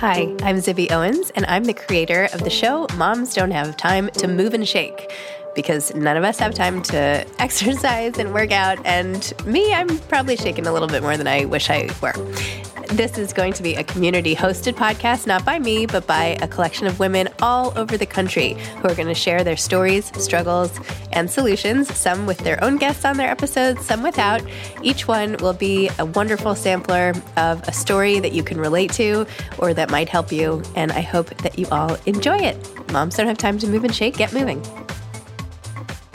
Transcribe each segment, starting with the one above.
Hi, I'm Zibby Owens, and I'm the creator of the show Moms Don't Have Time to Move and Shake. Because none of us have time to exercise and work out, and me, I'm probably shaking a little bit more than I wish I were. This is going to be a community hosted podcast, not by me, but by a collection of women all over the country who are going to share their stories, struggles, and solutions, some with their own guests on their episodes, some without. Each one will be a wonderful sampler of a story that you can relate to or that might help you. And I hope that you all enjoy it. Moms don't have time to move and shake, get moving.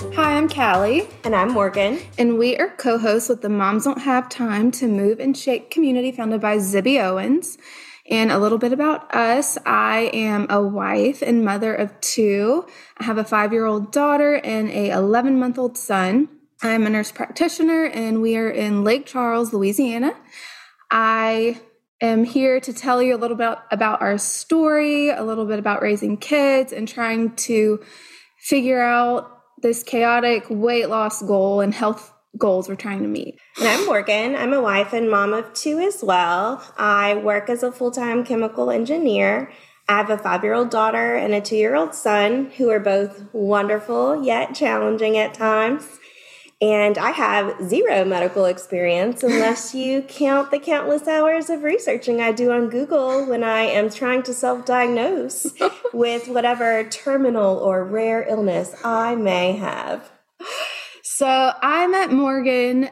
Hi, I'm Callie. And I'm Morgan. And we are co hosts with the Moms Don't Have Time to Move and Shake community founded by Zibby Owens. And a little bit about us I am a wife and mother of two. I have a five year old daughter and a 11 month old son. I'm a nurse practitioner and we are in Lake Charles, Louisiana. I am here to tell you a little bit about our story, a little bit about raising kids, and trying to figure out this chaotic weight loss goal and health goals we're trying to meet. And I'm Morgan. I'm a wife and mom of two as well. I work as a full time chemical engineer. I have a five year old daughter and a two year old son who are both wonderful yet challenging at times. And I have zero medical experience unless you count the countless hours of researching I do on Google when I am trying to self diagnose with whatever terminal or rare illness I may have. So I met Morgan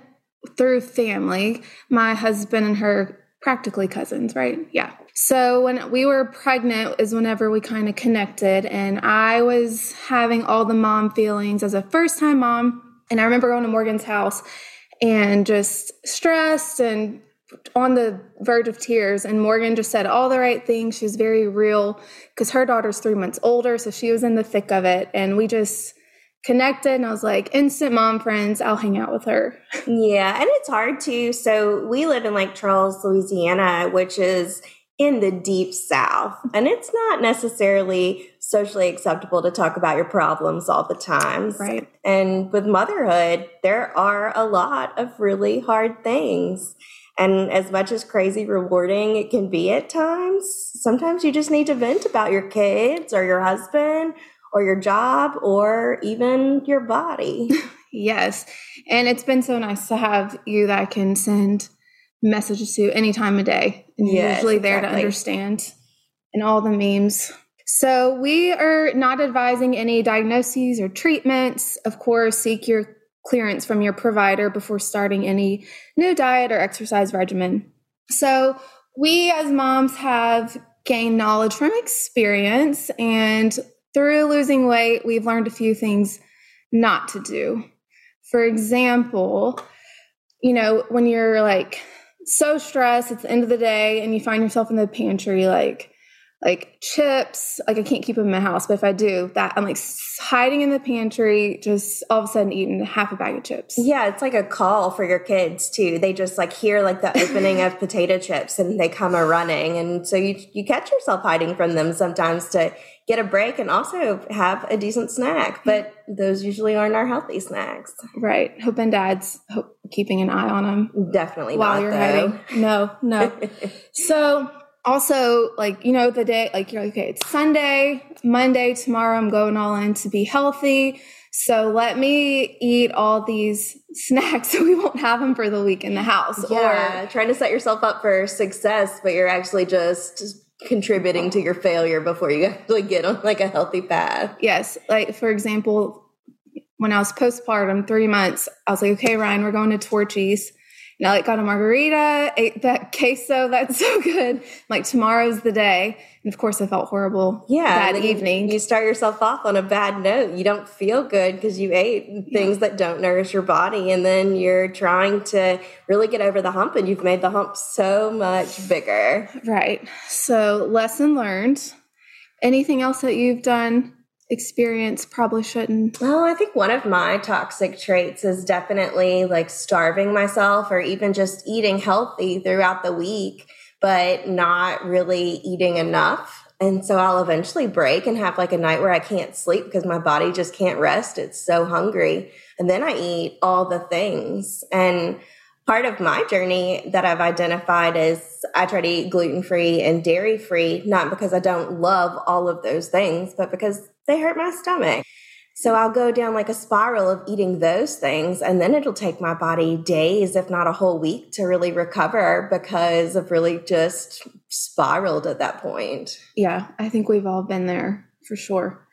through family. My husband and her practically cousins, right? Yeah. So when we were pregnant is whenever we kind of connected and I was having all the mom feelings as a first time mom and I remember going to Morgan's house and just stressed and on the verge of tears. And Morgan just said all the right things. She was very real because her daughter's three months older. So she was in the thick of it. And we just connected and I was like, instant mom friends, I'll hang out with her. Yeah. And it's hard too. So we live in Lake Charles, Louisiana, which is in the deep south and it's not necessarily socially acceptable to talk about your problems all the time right and with motherhood there are a lot of really hard things and as much as crazy rewarding it can be at times sometimes you just need to vent about your kids or your husband or your job or even your body yes and it's been so nice to have you that i can send messages to any time of day. And yes, you're usually there exactly. to understand and all the memes. So we are not advising any diagnoses or treatments. Of course, seek your clearance from your provider before starting any new diet or exercise regimen. So we as moms have gained knowledge from experience and through losing weight, we've learned a few things not to do. For example, you know, when you're like so stressed. It's the end of the day, and you find yourself in the pantry, like like chips. Like I can't keep them in my house, but if I do, that I'm like hiding in the pantry, just all of a sudden eating half a bag of chips. Yeah, it's like a call for your kids too. They just like hear like the opening of potato chips, and they come a running, and so you you catch yourself hiding from them sometimes to get a break and also have a decent snack. But those usually aren't our healthy snacks. Right. Hoping dad's hope, keeping an eye on them. Definitely while you're though. hiding. No, no. so also like you know the day like you're like okay it's sunday monday tomorrow i'm going all in to be healthy so let me eat all these snacks so we won't have them for the week in the house yeah, or trying to set yourself up for success but you're actually just contributing to your failure before you actually get on like a healthy path. Yes. Like for example, when I was postpartum, three months, I was like, okay, Ryan, we're going to Torchy's. And I like got a margarita, ate that queso. That's so good. Like tomorrow's the day. And of course I felt horrible yeah, that evening. You start yourself off on a bad note. You don't feel good because you ate things yeah. that don't nourish your body. And then you're trying to really get over the hump and you've made the hump so much bigger. Right. So lesson learned. Anything else that you've done experience probably shouldn't? Well, I think one of my toxic traits is definitely like starving myself or even just eating healthy throughout the week, but not really eating enough. And so I'll eventually break and have like a night where I can't sleep because my body just can't rest. It's so hungry. And then I eat all the things. And part of my journey that I've identified is I try to eat gluten free and dairy free, not because I don't love all of those things, but because they hurt my stomach. So I'll go down like a spiral of eating those things, and then it'll take my body days, if not a whole week, to really recover because I've really just spiraled at that point. Yeah, I think we've all been there for sure.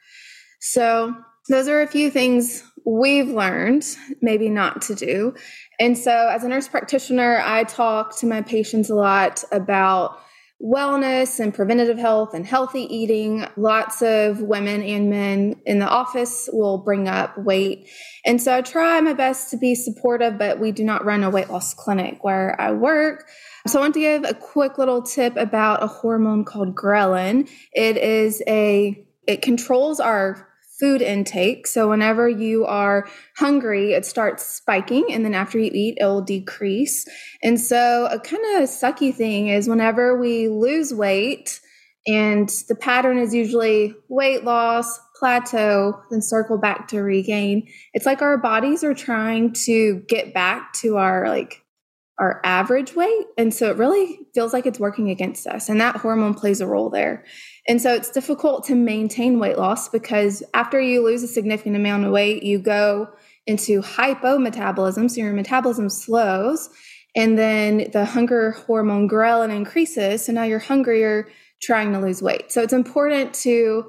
So, those are a few things we've learned maybe not to do. And so, as a nurse practitioner, I talk to my patients a lot about wellness and preventative health and healthy eating. Lots of women and men in the office will bring up weight. And so I try my best to be supportive, but we do not run a weight loss clinic where I work. So I want to give a quick little tip about a hormone called ghrelin. It is a it controls our food intake. So whenever you are hungry, it starts spiking, and then after you eat, it will decrease. And so a kind of sucky thing is whenever we lose weight, and the pattern is usually weight loss, plateau, then circle back to regain. It's like our bodies are trying to get back to our like our average weight. And so it really feels like it's working against us. And that hormone plays a role there. And so it's difficult to maintain weight loss because after you lose a significant amount of weight, you go into hypometabolism. So your metabolism slows. And then the hunger hormone ghrelin increases. So now you're hungrier trying to lose weight. So it's important to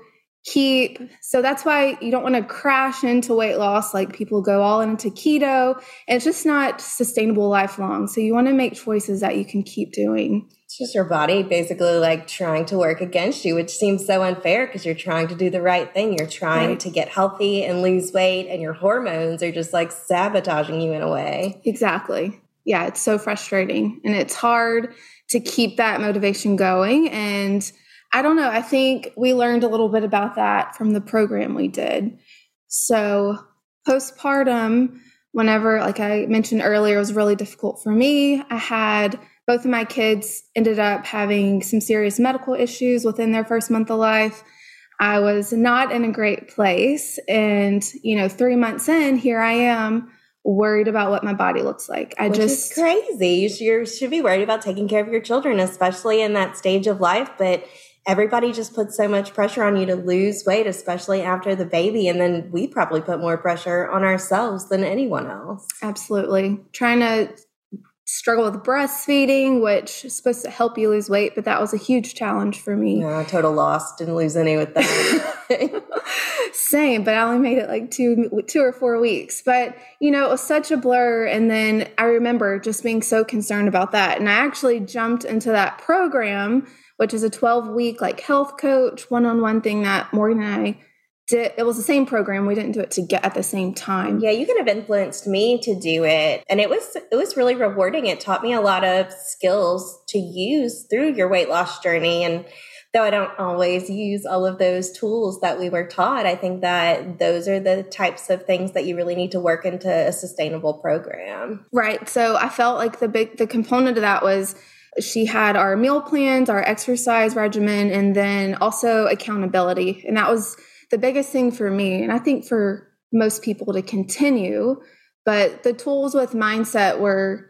keep. So that's why you don't want to crash into weight loss like people go all into keto. It's just not sustainable lifelong. So you want to make choices that you can keep doing. It's just your body basically like trying to work against you which seems so unfair because you're trying to do the right thing. You're trying right. to get healthy and lose weight and your hormones are just like sabotaging you in a way. Exactly. Yeah it's so frustrating and it's hard to keep that motivation going and I don't know. I think we learned a little bit about that from the program we did. So, postpartum, whenever, like I mentioned earlier, was really difficult for me. I had both of my kids ended up having some serious medical issues within their first month of life. I was not in a great place. And, you know, three months in, here I am worried about what my body looks like. I Which just crazy. You should, you should be worried about taking care of your children, especially in that stage of life. But everybody just puts so much pressure on you to lose weight, especially after the baby. And then we probably put more pressure on ourselves than anyone else. Absolutely. Trying to struggle with breastfeeding, which is supposed to help you lose weight, but that was a huge challenge for me. Yeah, total loss. Didn't lose any with that. Same, but I only made it like two, two or four weeks. But you know, it was such a blur. And then I remember just being so concerned about that, and I actually jumped into that program which is a 12 week like health coach one on one thing that Morgan and I did. It was the same program. We didn't do it to get at the same time. Yeah, you could have influenced me to do it. And it was it was really rewarding. It taught me a lot of skills to use through your weight loss journey and though I don't always use all of those tools that we were taught, I think that those are the types of things that you really need to work into a sustainable program. Right. So I felt like the big the component of that was she had our meal plans, our exercise regimen, and then also accountability. And that was the biggest thing for me. And I think for most people to continue. But the tools with mindset were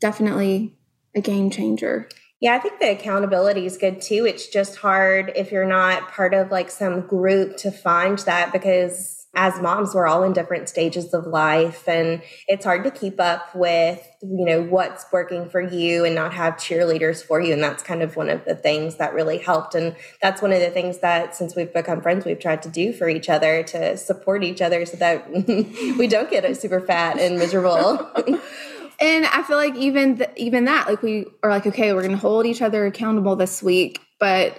definitely a game changer. Yeah, I think the accountability is good too. It's just hard if you're not part of like some group to find that because as moms, we're all in different stages of life and it's hard to keep up with, you know, what's working for you and not have cheerleaders for you. And that's kind of one of the things that really helped. And that's one of the things that since we've become friends, we've tried to do for each other to support each other so that we don't get super fat and miserable. and I feel like even th- even that, like we are like, okay, we're going to hold each other accountable this week, but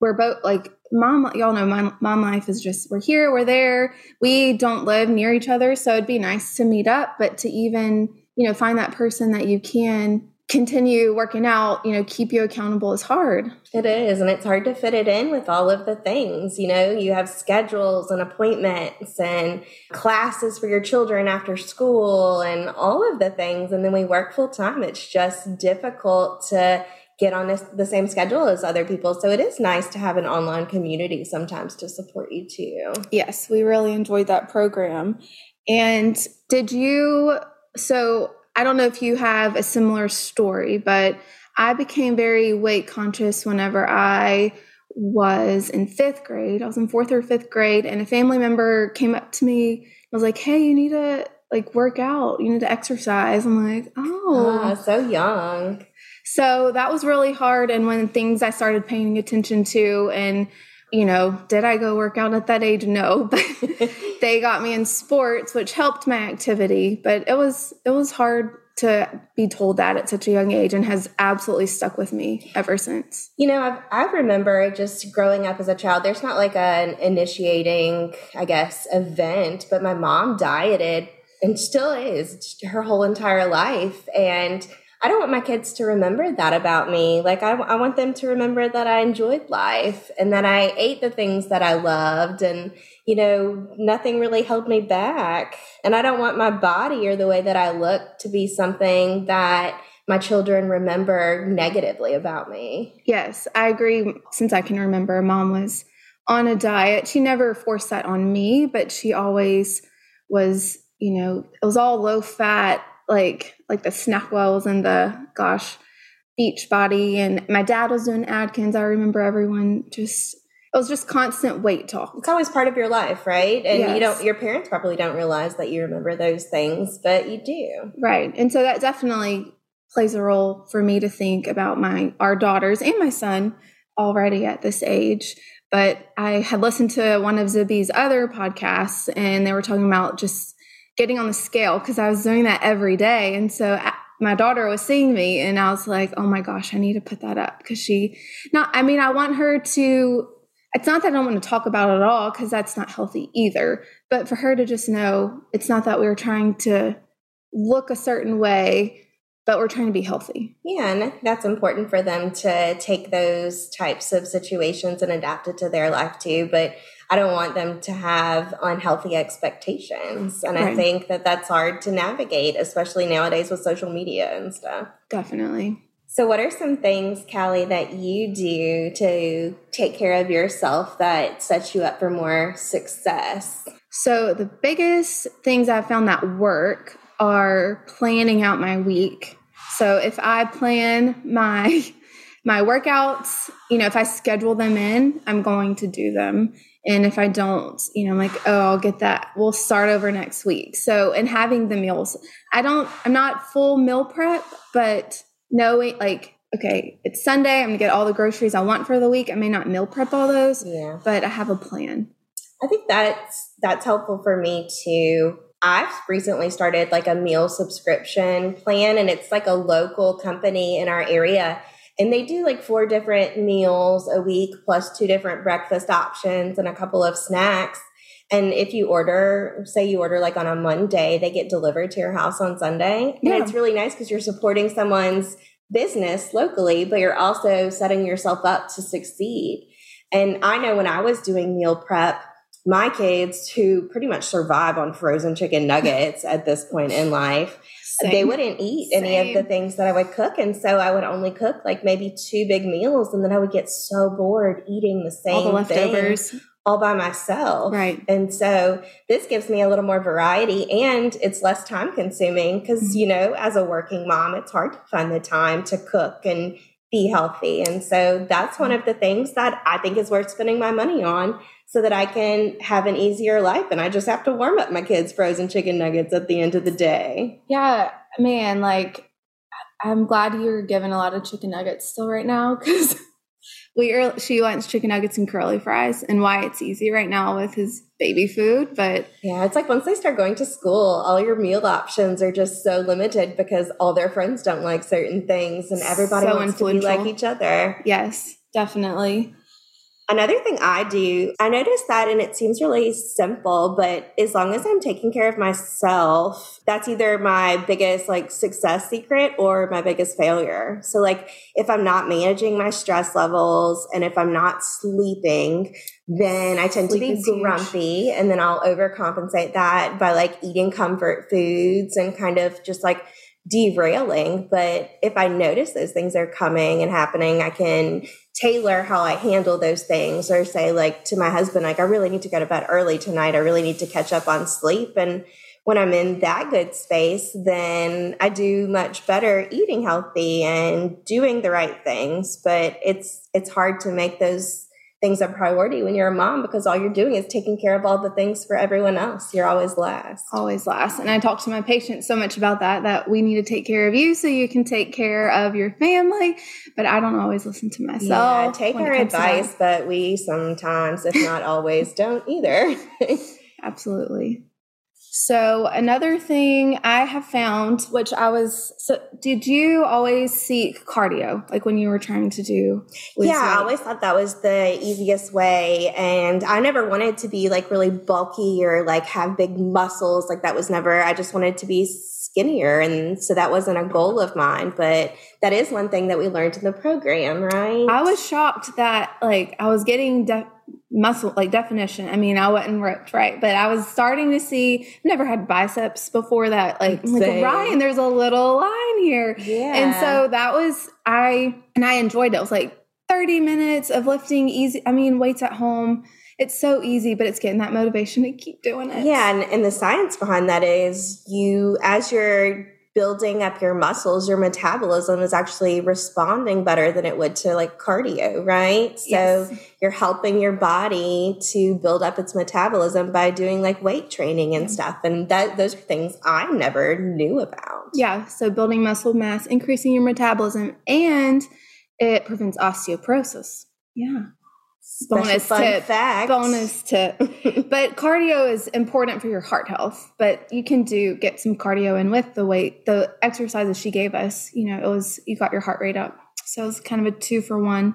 we're both like mom y'all know my mom life is just we're here we're there. We don't live near each other so it'd be nice to meet up but to even you know find that person that you can continue working out you know keep you accountable is hard. It is and it's hard to fit it in with all of the things you know? You have schedules and appointments and classes for your children after school and all of the things and then we work full time it's just difficult to get on this, the same schedule as other people. So it is nice to have an online community sometimes to support you too. Yes, we really enjoyed that program. And did you, so I don't know if you have a similar story, but I became very weight conscious whenever I was in fifth grade. I was in fourth or fifth grade, and a family member came up to me and was like, Hey, you need to like work out, you need to exercise. I'm like, Oh, ah, so young. So that was really hard. And when things I started paying attention to, and you know, did I go work out at that age? No, but they got me in sports, which helped my activity. But it was it was hard to be told that at such a young age and has absolutely stuck with me ever since. You know, I've, I remember just growing up as a child, there's not like an initiating, I guess, event, but my mom dieted and still is her whole entire life. And I don't want my kids to remember that about me. Like, I, I want them to remember that I enjoyed life and that I ate the things that I loved and, you know, nothing really held me back. And I don't want my body or the way that I look to be something that my children remember negatively about me. Yes, I agree. Since I can remember, mom was on a diet. She never forced that on me, but she always was, you know, it was all low fat like like the SnackWells and the gosh Beachbody and my dad was doing Atkins. I remember everyone just it was just constant weight talk. It's always part of your life, right? And yes. you don't your parents probably don't realize that you remember those things, but you do. Right. And so that definitely plays a role for me to think about my our daughters and my son already at this age. But I had listened to one of Zibby's other podcasts and they were talking about just getting on the scale because I was doing that every day. And so my daughter was seeing me and I was like, oh my gosh, I need to put that up because she, not, I mean, I want her to, it's not that I don't want to talk about it at all because that's not healthy either, but for her to just know it's not that we were trying to look a certain way but we're trying to be healthy. Yeah, and that's important for them to take those types of situations and adapt it to their life too. But I don't want them to have unhealthy expectations. And right. I think that that's hard to navigate, especially nowadays with social media and stuff. Definitely. So, what are some things, Callie, that you do to take care of yourself that sets you up for more success? So, the biggest things I've found that work are planning out my week. So, if I plan my my workouts, you know, if I schedule them in, I'm going to do them. And if I don't, you know, I'm like, oh, I'll get that. We'll start over next week. So, and having the meals, I don't, I'm not full meal prep, but knowing like, okay, it's Sunday. I'm gonna get all the groceries I want for the week. I may not meal prep all those, yeah. but I have a plan. I think that's that's helpful for me too. I've recently started like a meal subscription plan, and it's like a local company in our area and they do like four different meals a week plus two different breakfast options and a couple of snacks. And if you order say you order like on a monday they get delivered to your house on sunday. Yeah. and it's really nice because you're supporting someone's business locally but you're also setting yourself up to succeed. And i know when i was doing meal prep my kids who pretty much survive on frozen chicken nuggets at this point in life same. they wouldn't eat Same. any of the things that I would cook. And so I would only cook like maybe two big meals. And then I would get so bored eating the same all the leftovers. Thing all by myself. Right. And so this gives me a little more variety and it's less time consuming because, mm-hmm. you know, as a working mom, it's hard to find the time to cook and be healthy. And so that's one of the things that I think is worth spending my money on so that I can have an easier life and I just have to warm up my kids' frozen chicken nuggets at the end of the day. Yeah, man, like I'm glad you're giving a lot of chicken nuggets still right now because we are, she wants chicken nuggets and curly fries and why it's easy right now with his baby food. But yeah, it's like once they start going to school, all your meal options are just so limited because all their friends don't like certain things and everybody so wants to be like each other. Yes, definitely. Another thing I do, I notice that, and it seems really simple, but as long as I'm taking care of myself, that's either my biggest like success secret or my biggest failure. So, like, if I'm not managing my stress levels and if I'm not sleeping, then I tend Sleep to be grumpy huge. and then I'll overcompensate that by like eating comfort foods and kind of just like derailing. But if I notice those things are coming and happening, I can tailor how I handle those things or say like to my husband, like, I really need to go to bed early tonight. I really need to catch up on sleep. And when I'm in that good space, then I do much better eating healthy and doing the right things. But it's it's hard to make those things a priority when you're a mom because all you're doing is taking care of all the things for everyone else. You're always last. Always last. And I talk to my patients so much about that, that we need to take care of you so you can take care of your family. But I don't always listen to myself. Yeah, take our advice, but we sometimes, if not always, don't either. Absolutely. So another thing I have found, which I was, so did you always seek cardio, like when you were trying to do? Yeah, weight? I always thought that was the easiest way, and I never wanted to be like really bulky or like have big muscles. Like that was never. I just wanted to be skinnier, and so that wasn't a goal of mine. But that is one thing that we learned in the program, right? I was shocked that like I was getting. De- muscle like definition. I mean, I wasn't ripped, right? But I was starting to see never had biceps before that. Like, like Ryan, there's a little line here. Yeah. And so that was I and I enjoyed it. It was like 30 minutes of lifting easy. I mean, weights at home. It's so easy, but it's getting that motivation to keep doing it. Yeah, and, and the science behind that is you as you're building up your muscles, your metabolism is actually responding better than it would to like cardio, right? Yes. So you're helping your body to build up its metabolism by doing like weight training and stuff. And that those are things I never knew about. Yeah. So building muscle mass, increasing your metabolism, and it prevents osteoporosis. Yeah bonus tip. Fact. Bonus tip. but cardio is important for your heart health. But you can do get some cardio in with the weight, the exercises she gave us. You know, it was you got your heart rate up. So it was kind of a two for one.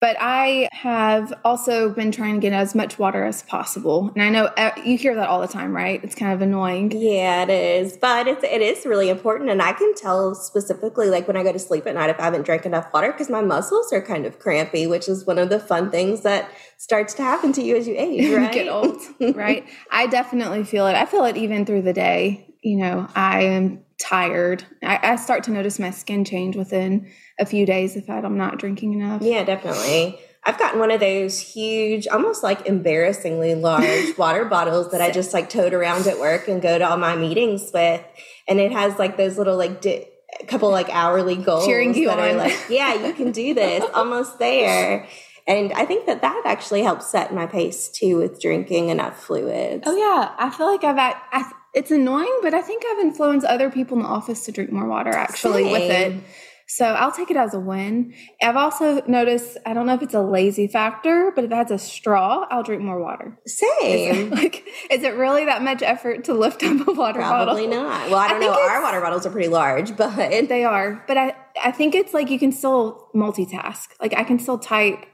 But I have also been trying to get as much water as possible. And I know uh, you hear that all the time, right? It's kind of annoying. Yeah, it is. But it's, it is really important. And I can tell specifically, like when I go to sleep at night, if I haven't drank enough water, because my muscles are kind of crampy, which is one of the fun things that starts to happen to you as you age, right? get old, right? I definitely feel it. I feel it even through the day. You know, I am tired. I, I start to notice my skin change within a few days if I'm not drinking enough. Yeah, definitely. I've gotten one of those huge, almost like embarrassingly large water bottles that I just like tote around at work and go to all my meetings with. And it has like those little like di- couple like hourly goals cheering you that on. are like, yeah, you can do this, almost there. And I think that that actually helps set my pace too with drinking enough fluids. Oh yeah, I feel like I've I, it's annoying, but I think I've influenced other people in the office to drink more water actually Same. with it. So I'll take it as a win. I've also noticed, I don't know if it's a lazy factor, but if it has a straw, I'll drink more water. Same. Is like, is it really that much effort to lift up a water Probably bottle? Probably not. Well, I don't I know. Our water bottles are pretty large, but they are. But I, I think it's like you can still multitask. Like I can still type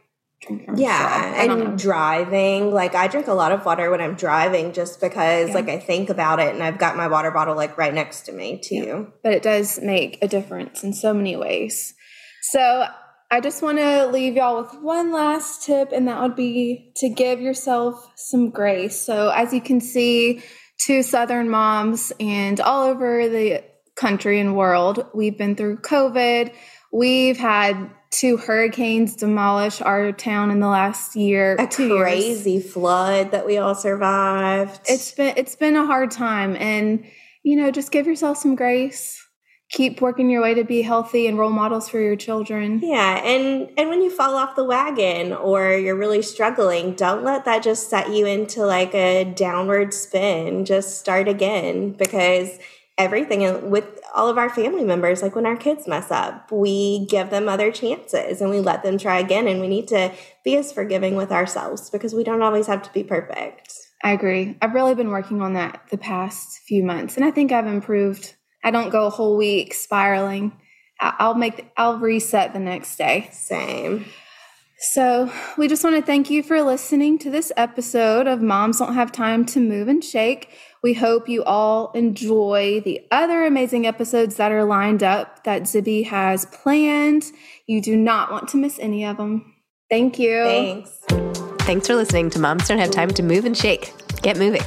yeah, and driving. Like I drink a lot of water when I'm driving, just because yeah. like I think about it, and I've got my water bottle like right next to me too. Yeah. But it does make a difference in so many ways. So I just want to leave y'all with one last tip, and that would be to give yourself some grace. So as you can see, two Southern moms and all over the country and world, we've been through COVID. We've had two hurricanes demolish our town in the last year. A crazy years. flood that we all survived. It's been it's been a hard time and you know, just give yourself some grace. Keep working your way to be healthy and role models for your children. Yeah, and and when you fall off the wagon or you're really struggling, don't let that just set you into like a downward spin. Just start again because everything and with all of our family members like when our kids mess up we give them other chances and we let them try again and we need to be as forgiving with ourselves because we don't always have to be perfect. I agree. I've really been working on that the past few months and i think i've improved. I don't go a whole week spiraling. I'll make i'll reset the next day. Same so, we just want to thank you for listening to this episode of Moms Don't Have Time to Move and Shake. We hope you all enjoy the other amazing episodes that are lined up that Zibby has planned. You do not want to miss any of them. Thank you. Thanks. Thanks for listening to Moms Don't Have Time to Move and Shake. Get moving.